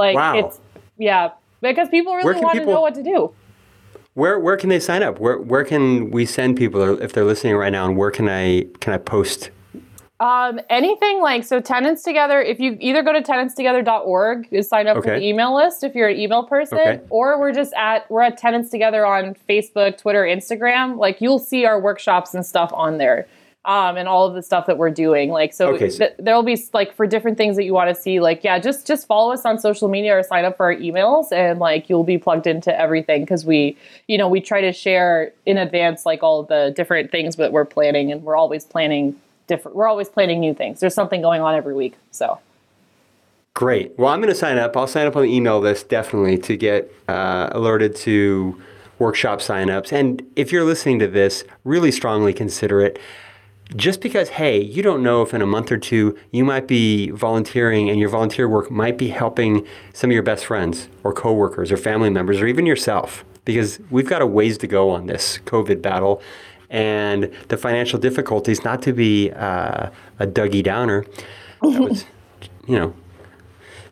[SPEAKER 1] Like
[SPEAKER 2] Wow.
[SPEAKER 1] it's yeah, because people really want to know what to do.
[SPEAKER 2] Where, where can they sign up? Where, where can we send people if they're listening right now? And where can I can I post?
[SPEAKER 1] Um, anything like so tenants together, if you either go to tenantstogether.org is sign up for the email list if you're an email person,
[SPEAKER 2] Okay.
[SPEAKER 1] or we're just at we're at tenants together on Facebook, Twitter, Instagram. Like you'll see our workshops and stuff on there. Um, and all of the stuff that we're doing, like so,
[SPEAKER 2] Okay, so-
[SPEAKER 1] th- there'll be like for different things that you want to see. Like, yeah, just just follow us on social media or sign up for our emails, and like you'll be plugged into everything because we, you know, we try to share in advance like all the different things that we're planning, and we're always planning different. We're always planning new things. There's something going on every week. So
[SPEAKER 2] Great. Well, I'm going to sign up. I'll sign up on the email list definitely to get uh, alerted to workshop signups. And if you're listening to this, really strongly consider it. Just because, hey, you don't know if in a month or two you might be volunteering and your volunteer work might be helping some of your best friends or coworkers or family members or even yourself. Because we've got a ways to go on this COVID battle and the financial difficulties, not to be uh, a Debbie Downer. That was, you know,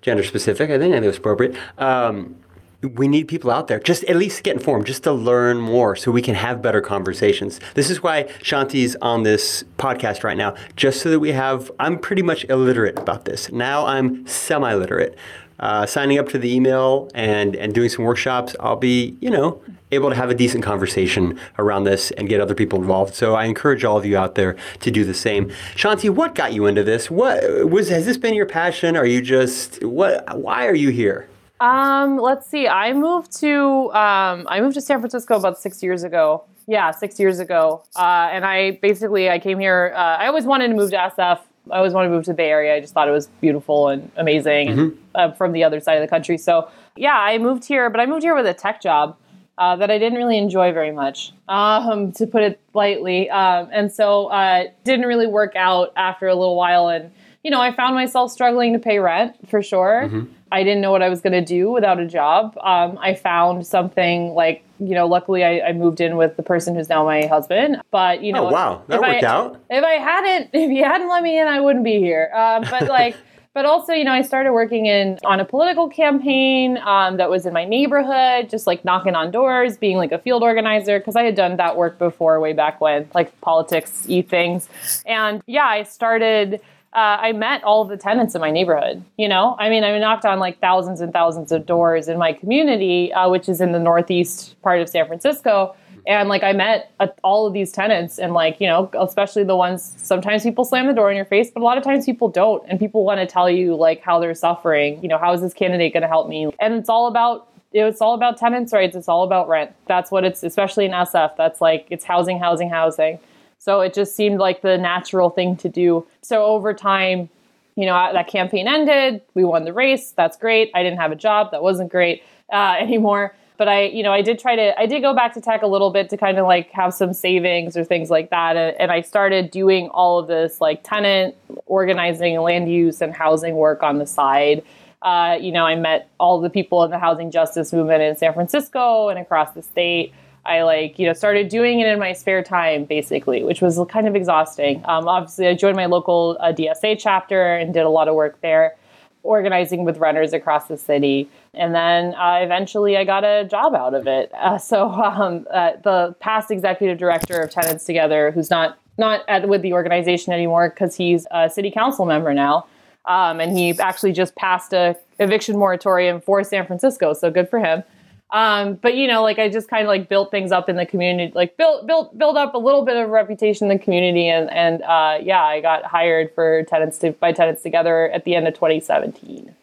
[SPEAKER 2] gender specific. I think it was appropriate. Um, we need people out there just at least get informed, just to learn more, so we can have better conversations. This is why Shanti's on this podcast right now, just so that we have. I'm pretty much illiterate about this. Now I'm semi-literate. Uh, signing up to the email and and doing some workshops, I'll be you know able to have a decent conversation around this and get other people involved. So I encourage all of you out there to do the same. Shanti, what got you into this? What was has this been your passion? Are you just what? Why are you here?
[SPEAKER 1] Um, let's see. I moved to um, I moved to San Francisco about six years ago. Yeah, six years ago. Uh, and I basically I came here. Uh, I always wanted to move to SF. I always wanted to move to the Bay Area. I just thought it was beautiful and amazing mm-hmm. and uh, from the other side of the country. So, yeah, I moved here, but I moved here with a tech job. Uh, that I didn't really enjoy very much, um, to put it lightly. Um, and so uh, didn't really work out after a little while. And, you know, I found myself struggling to pay rent for sure. Mm-hmm. I didn't know what I was going to do without a job. Um, I found something like, you know, luckily I, I, moved in with the person who's now my husband. But, you know,
[SPEAKER 2] oh, wow, that worked
[SPEAKER 1] I,
[SPEAKER 2] out.
[SPEAKER 1] If I hadn't, if you hadn't let me in, I wouldn't be here. Uh, but like, but also, you know, I started working in on a political campaign um, that was in my neighborhood, just like knocking on doors, being like a field organizer, because I had done that work before, way back when, like politics e things. And yeah, I started uh, I met all of the tenants in my neighborhood. You know, I mean, I knocked on like thousands and thousands of doors in my community, uh, which is in the northeast part of San Francisco. And like I met uh, all of these tenants, and like you know, especially the ones. Sometimes people slam the door in your face, but a lot of times people don't, and people want to tell you like how they're suffering. You know, how is this candidate going to help me? And it's all about it's all about tenants' rights. It's all about rent. That's what it's, especially in SF. That's like it's housing, housing, housing. So it just seemed like the natural thing to do. So over time, you know, that campaign ended. We won the race. That's great. I didn't have a job. That wasn't great uh, anymore. But I, you know, I did try to, I did go back to tech a little bit to kind of like have some savings or things like that. And I started doing all of this like tenant organizing, land use, and housing work on the side. Uh, you know, I met all the people in the housing justice movement in San Francisco and across the state. I like, you know, started doing it in my spare time, basically, which was kind of exhausting. Um, obviously, I joined my local uh, DSA chapter and did a lot of work there, organizing with renters across the city. And then uh, eventually I got a job out of it. Uh, so um, uh, the past executive director of Tenants Together, who's not not at, with the organization anymore because he's a city council member now. Um, and he actually just passed a eviction moratorium for San Francisco, so good for him. Um, but you know, like I just kind of like built things up in the community, like built built build up a little bit of reputation in the community, and and uh, yeah, I got hired for tenants to by tenants together at the end of 2017.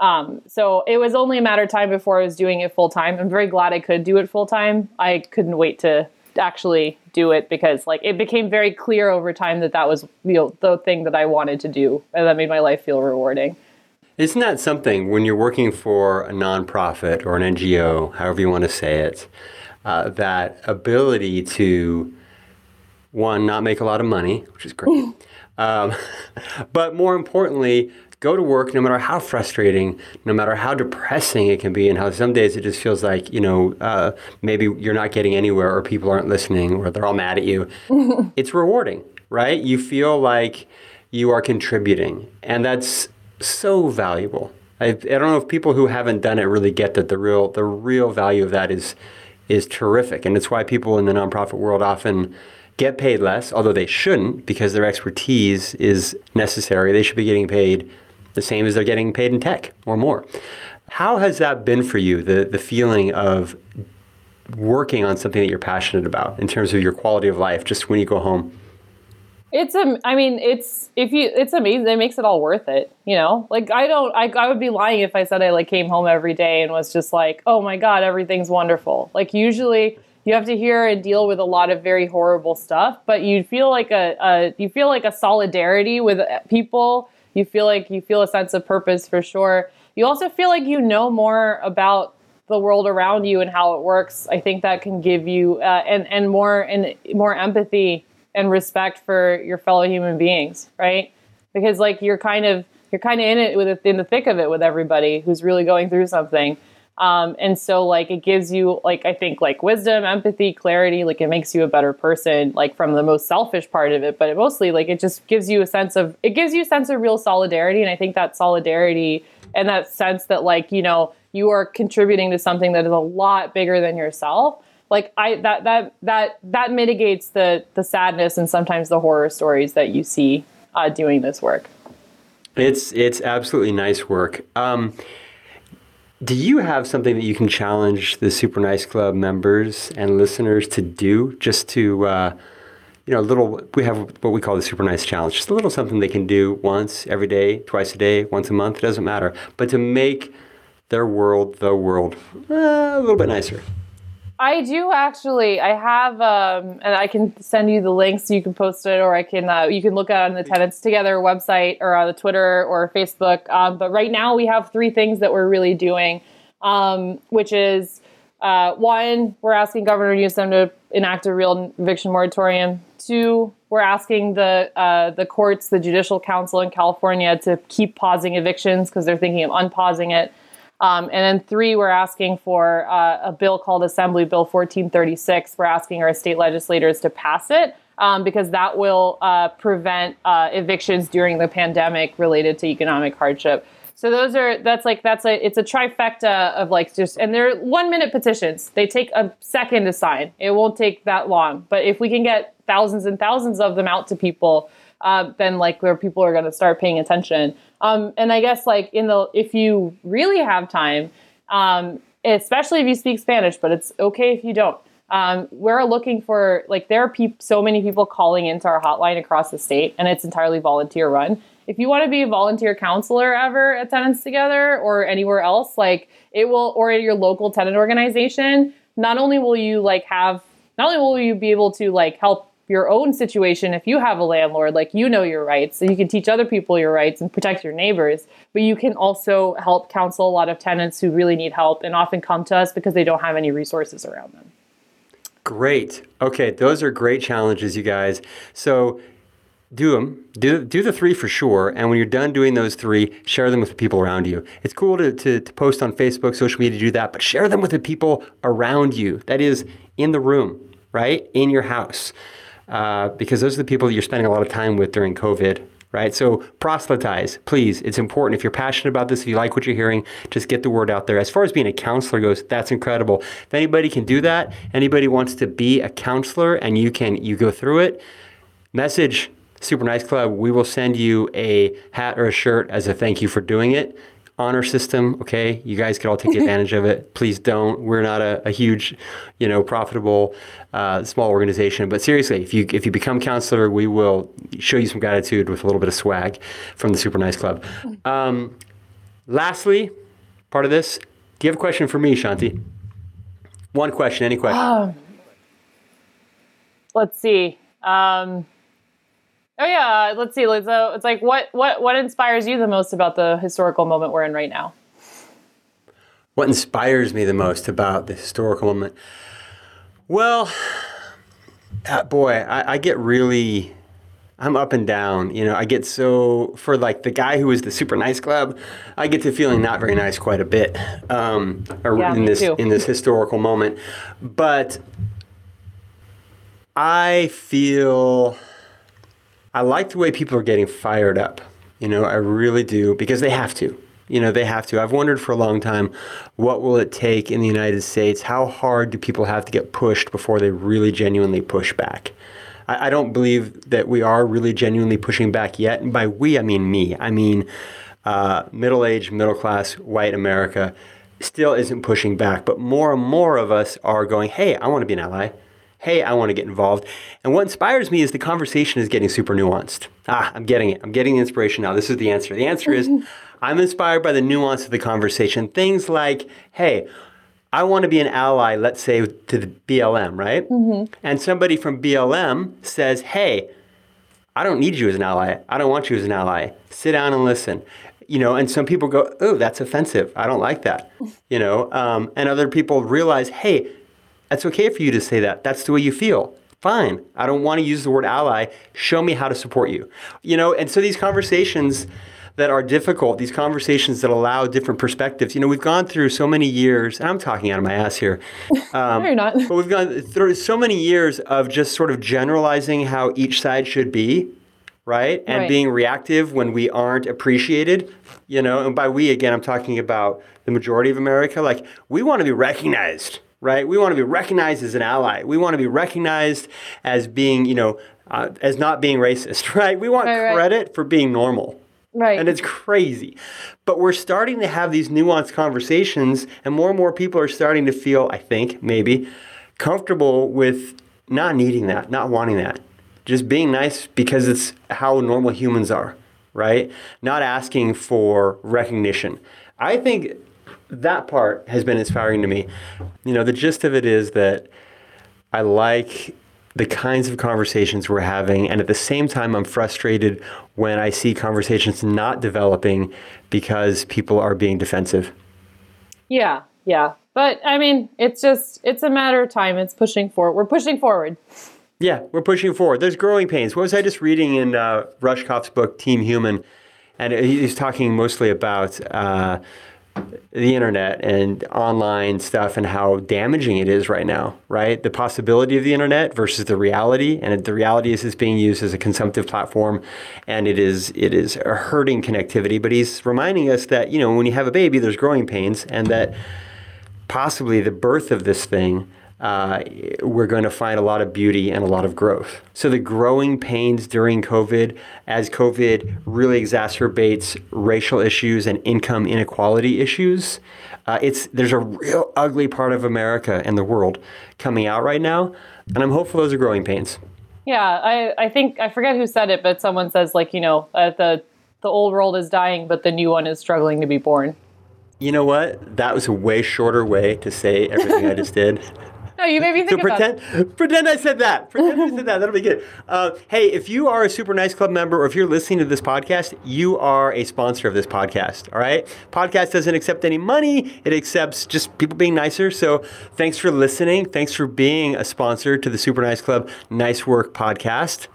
[SPEAKER 1] Um, so it was only a matter of time before I was doing it full time. I'm very glad I could do it full time. I couldn't wait to actually do it because like it became very clear over time that that was you know the thing that I wanted to do, and that made my life feel rewarding.
[SPEAKER 2] Isn't that something when you're working for a nonprofit or an NGO, however you want to say it, uh, that ability to, one, not make a lot of money, which is great, um, but more importantly, go to work no matter how frustrating, no matter how depressing it can be, and how some days it just feels like, you know, uh, maybe you're not getting anywhere or people aren't listening or they're all mad at you. it's rewarding, right? You feel like you are contributing. And that's so valuable. I, I don't know if people who haven't done it really get that the real the real value of that is is terrific, and it's why people in the nonprofit world often get paid less, although they shouldn't because their expertise is necessary. They should be getting paid the same as they're getting paid in tech or more. How has that been for you? The the feeling of working on something that you're passionate about in terms of your quality of life, just when you go home.
[SPEAKER 1] It's a, I mean, it's if you, it's amazing. It makes it all worth it. You know, like I don't, I, I would be lying if I said I like came home every day and was just like, oh my god, everything's wonderful. Like usually you have to hear and deal with a lot of very horrible stuff, but you feel like a, a you feel like a solidarity with people. You feel like you feel a sense of purpose for sure. You also feel like you know more about the world around you and how it works. I think that can give you uh, and and more and more empathy and respect for your fellow human beings, right? Because like you're kind of you're kind of in it with in the thick of it with everybody who's really going through something. Um, and so like it gives you like I think like wisdom, empathy, clarity, like it makes you a better person, like from the most selfish part of it, but it mostly like it just gives you a sense of it gives you a sense of real solidarity. And I think that solidarity and that sense that like, you know, you are contributing to something that is a lot bigger than yourself like I that that that that mitigates the the sadness and sometimes the horror stories that you see uh, doing this work.
[SPEAKER 2] It's it's absolutely nice work. Um, do you have something that you can challenge the Super Nice Club members and listeners to do, just to uh, you know, a little? We have what we call the Super Nice Challenge, just a little something they can do once every day, twice a day, once a month. It doesn't matter, but to make their world, the world, uh, a little bit nicer.
[SPEAKER 1] I do actually. I have, um, and I can send you the links. So you can post it, or I can. Uh, you can look at it on the Tenants Together website, or on the Twitter or Facebook. Um, but right now, we have three things that we're really doing, um, which is uh, one, we're asking Governor Newsom to enact a real eviction moratorium. Two, we're asking the uh, the courts, the Judicial Council in California, to keep pausing evictions because they're thinking of unpausing it. Um, and then three, we're asking for uh, a bill called Assembly Bill 1436. We're asking our state legislators to pass it um, because that will uh, prevent uh, evictions during the pandemic related to economic hardship. So those are that's like that's a it's a trifecta of like just and they're one minute petitions. They take a second to sign. It won't take that long. But if we can get thousands and thousands of them out to people, uh, then like where people are going to start paying attention. Um, and I guess like in the if you really have time, um, especially if you speak Spanish, but it's okay if you don't. Um, we're looking for like there are pe- so many people calling into our hotline across the state, and it's entirely volunteer run. If you want to be a volunteer counselor ever at Tenants Together or anywhere else, like it will, or your local tenant organization, not only will you like have, not only will you be able to like help your own situation if you have a landlord like you know your rights so you can teach other people your rights and protect your neighbors but you can also help counsel a lot of tenants who really need help and often come to us because they don't have any resources around them.
[SPEAKER 2] Great. Okay those are great challenges you guys. So do them do, do the three for sure and when you're done doing those three share them with the people around you. It's cool to, to, to post on facebook social media to do that but share them with the people around you that is in the room right? In your house uh, because those are the people that you're spending a lot of time with during COVID, right? So proselytize, please. It's important. If you're passionate about this, if you like what you're hearing, just get the word out there. As far as being a counselor goes, that's incredible. If anybody can do that, anybody wants to be a counselor and you can you go through it, message Super Nice Club. We will send you a hat or a shirt as a thank you for doing it honor system. Okay, you guys could all take advantage of it. Please don't. We're not a, a huge, you know, profitable uh, small organization. But seriously, if you if you become counselor, we will show you some gratitude with a little bit of swag from the Super Nice Club. Um, lastly, part of this, do you have a question for me, Shanti? One question, any question? Um,
[SPEAKER 1] let's see. Um, Oh yeah, let's see. So it's like what what what inspires you the most about the historical moment we're in right now?
[SPEAKER 2] What inspires me the most about the historical moment? Well, uh, boy, I, I, get really, I'm up and down. You know, I get so for like the guy who was the super nice club, I get to feeling not very nice quite a bit um, yeah, in this too. in this historical moment. But I feel I like the way people are getting fired up. You know, I really do because they have to. You know, they have to. I've wondered for a long time what will it take in the United States? How hard do people have to get pushed before they really genuinely push back? I, I don't believe that we are really genuinely pushing back yet. And by we, I mean me. I mean uh, middle aged, middle class, white America still isn't pushing back. But more and more of us are going, hey, I want to be an ally hey, I want to get involved. And what inspires me is the conversation is getting super nuanced. Ah, I'm getting it. I'm getting the inspiration now. This is the answer. The answer is I'm inspired by the nuance of the conversation. Things like, hey, I want to be an ally, let's say, to the BLM, right? Mm-hmm. And somebody from BLM says, hey, I don't need you as an ally. I don't want you as an ally. Sit down and listen. You know, and some people go, oh, that's offensive. I don't like that. You know, um, and other people realize, hey, that's okay for you to say that. That's the way you feel. Fine. I don't want to use the word ally. Show me how to support you. You know, and so these conversations that are difficult, these conversations that allow different perspectives. You know, we've gone through so many years, and I'm talking out of my ass here.
[SPEAKER 1] Um, no, you're not.
[SPEAKER 2] But we've gone through so many years of just sort of generalizing how each side should be, right? And right. being reactive when we aren't appreciated. You know, and by we, again, I'm talking about the majority of America. Like, we want to be recognized right? We want to be recognized as an ally. We want to be recognized as being, you know, uh, as not being racist, right? We want right, credit right. for being normal.
[SPEAKER 1] Right.
[SPEAKER 2] And it's crazy. But we're starting to have these nuanced conversations, and more and more people are starting to feel, I think, maybe, comfortable with not needing that, not wanting that. Just being nice because it's how normal humans are, right? Not asking for recognition. I think that part has been inspiring to me. You know, the gist of it is that I like the kinds of conversations we're having, and at the same time, I'm frustrated when I see conversations not developing because people are being defensive.
[SPEAKER 1] Yeah, yeah. But I mean, it's just it's a matter of time. It's pushing forward. We're pushing forward.
[SPEAKER 2] Yeah, we're pushing forward. There's growing pains. What was I just reading in uh, Rushkoff's book, Team Human? And he's talking mostly about uh, the internet and online stuff and how damaging it is right now, right? The possibility of the internet versus the reality, and the reality is it's being used as a consumptive platform, and it is it is hurting connectivity. But he's reminding us that you know when you have a baby, there's growing pains, and that possibly the birth of this thing uh, we're going to find a lot of beauty and a lot of growth. So, the growing pains during COVID, as COVID really exacerbates racial issues and income inequality issues, uh, it's there's a real ugly part of America and the world coming out right now, and I'm hopeful those are growing pains.
[SPEAKER 1] Yeah, I, I think I forget who said it, but someone says like you know uh, the the old world is dying, but the new one is struggling to be born.
[SPEAKER 2] You know what? That was a way shorter way to say everything I just did.
[SPEAKER 1] No, you made me think
[SPEAKER 2] so pretend,
[SPEAKER 1] it.
[SPEAKER 2] pretend I said that. Pretend I said that. That'll be good. Uh, hey, if you are a Super Nice Club member or if you're listening to this podcast, you are a sponsor of this podcast. All right. Podcast doesn't accept any money. It accepts just people being nicer. So thanks for listening. Thanks for being a sponsor to the Super Nice Club Nice Work podcast.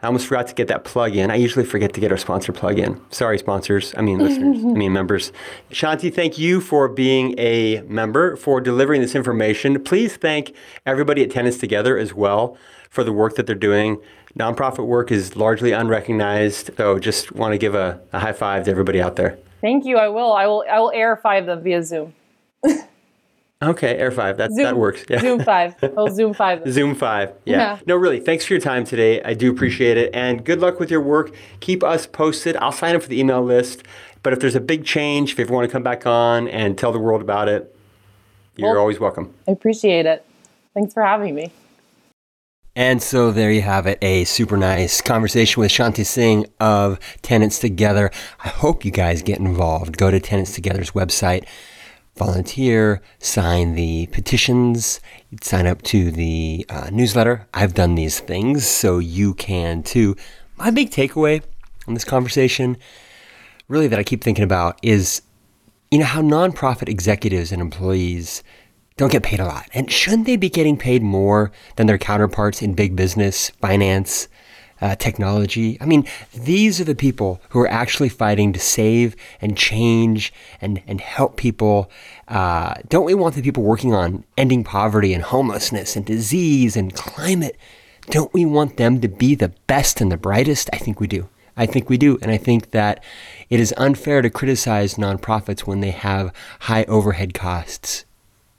[SPEAKER 2] I almost forgot to get that plug in. I usually forget to get our sponsor plug in. Sorry, sponsors. I mean, listeners. I mean, members. Shanti, thank you for being a member, for delivering this information. Please thank everybody at Tenants Together as well for the work that they're doing. Nonprofit work is largely unrecognized. So just want to give a, a high five to everybody out there.
[SPEAKER 1] Thank you. I will. I will. I will air five them via Zoom.
[SPEAKER 2] Okay, Air 5. That, Zoom, that works.
[SPEAKER 1] Yeah. Zoom 5. Oh, Zoom 5.
[SPEAKER 2] Zoom 5. Yeah. yeah. No, really, thanks for your time today. I do appreciate it. And good luck with your work. Keep us posted. I'll sign up for the email list. But if there's a big change, if you ever want to come back on and tell the world about it, you're well, always welcome.
[SPEAKER 1] I appreciate it. Thanks for having me.
[SPEAKER 2] And so there you have it, a super nice conversation with Shanti Singh of Tenants Together. I hope you guys get involved. Go to Tenants Together's website volunteer, sign the petitions, sign up to the uh, newsletter. I've done these things, so you can too. My big takeaway on this conversation, really that I keep thinking about, is you know how nonprofit executives and employees don't get paid a lot, and shouldn't they be getting paid more than their counterparts in big business, finance, uh, technology. I mean, these are the people who are actually fighting to save and change and, and help people. Uh, don't we want the people working on ending poverty and homelessness and disease and climate? Don't we want them to be the best and the brightest? I think we do. I think we do. And I think that it is unfair to criticize nonprofits when they have high overhead costs,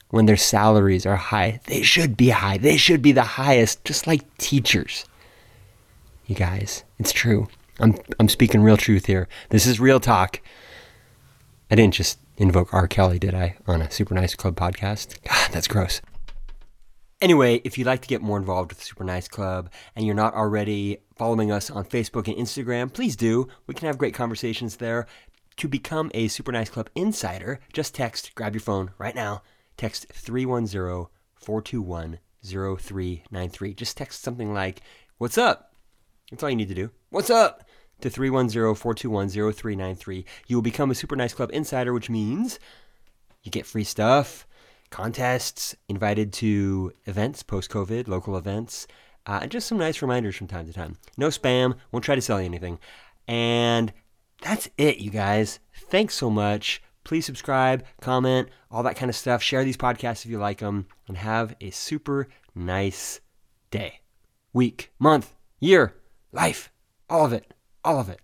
[SPEAKER 2] when their salaries are high. They should be high. They should be the highest, just like teachers you guys. It's true. I'm I'm speaking real truth here. This is real talk. I didn't just invoke R. Kelly, did I, on a Super Nice Club podcast? God, that's gross. Anyway, if you'd like to get more involved with Super Nice Club and you're not already following us on Facebook and Instagram, please do. We can have great conversations there. To become a Super Nice Club insider, just text, grab your phone right now, text 310 421 0393. Just text something like, What's up? That's all you need to do. What's up? To 310-421-0393. You will become a Super Nice Club Insider, which means you get free stuff, contests, invited to events post-COVID, local events, uh, and just some nice reminders from time to time. No spam, won't try to sell you anything. And that's it, you guys. Thanks so much. Please subscribe, comment, all that kind of stuff. Share these podcasts if you like them, and have a super nice day, week, month, year life, all of it, all of it.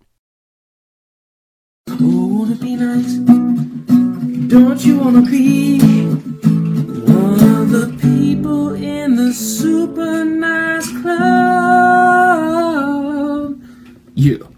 [SPEAKER 2] Oh, wanna be nice? Don't you wanna be one of the people in the super nice club? Yeah.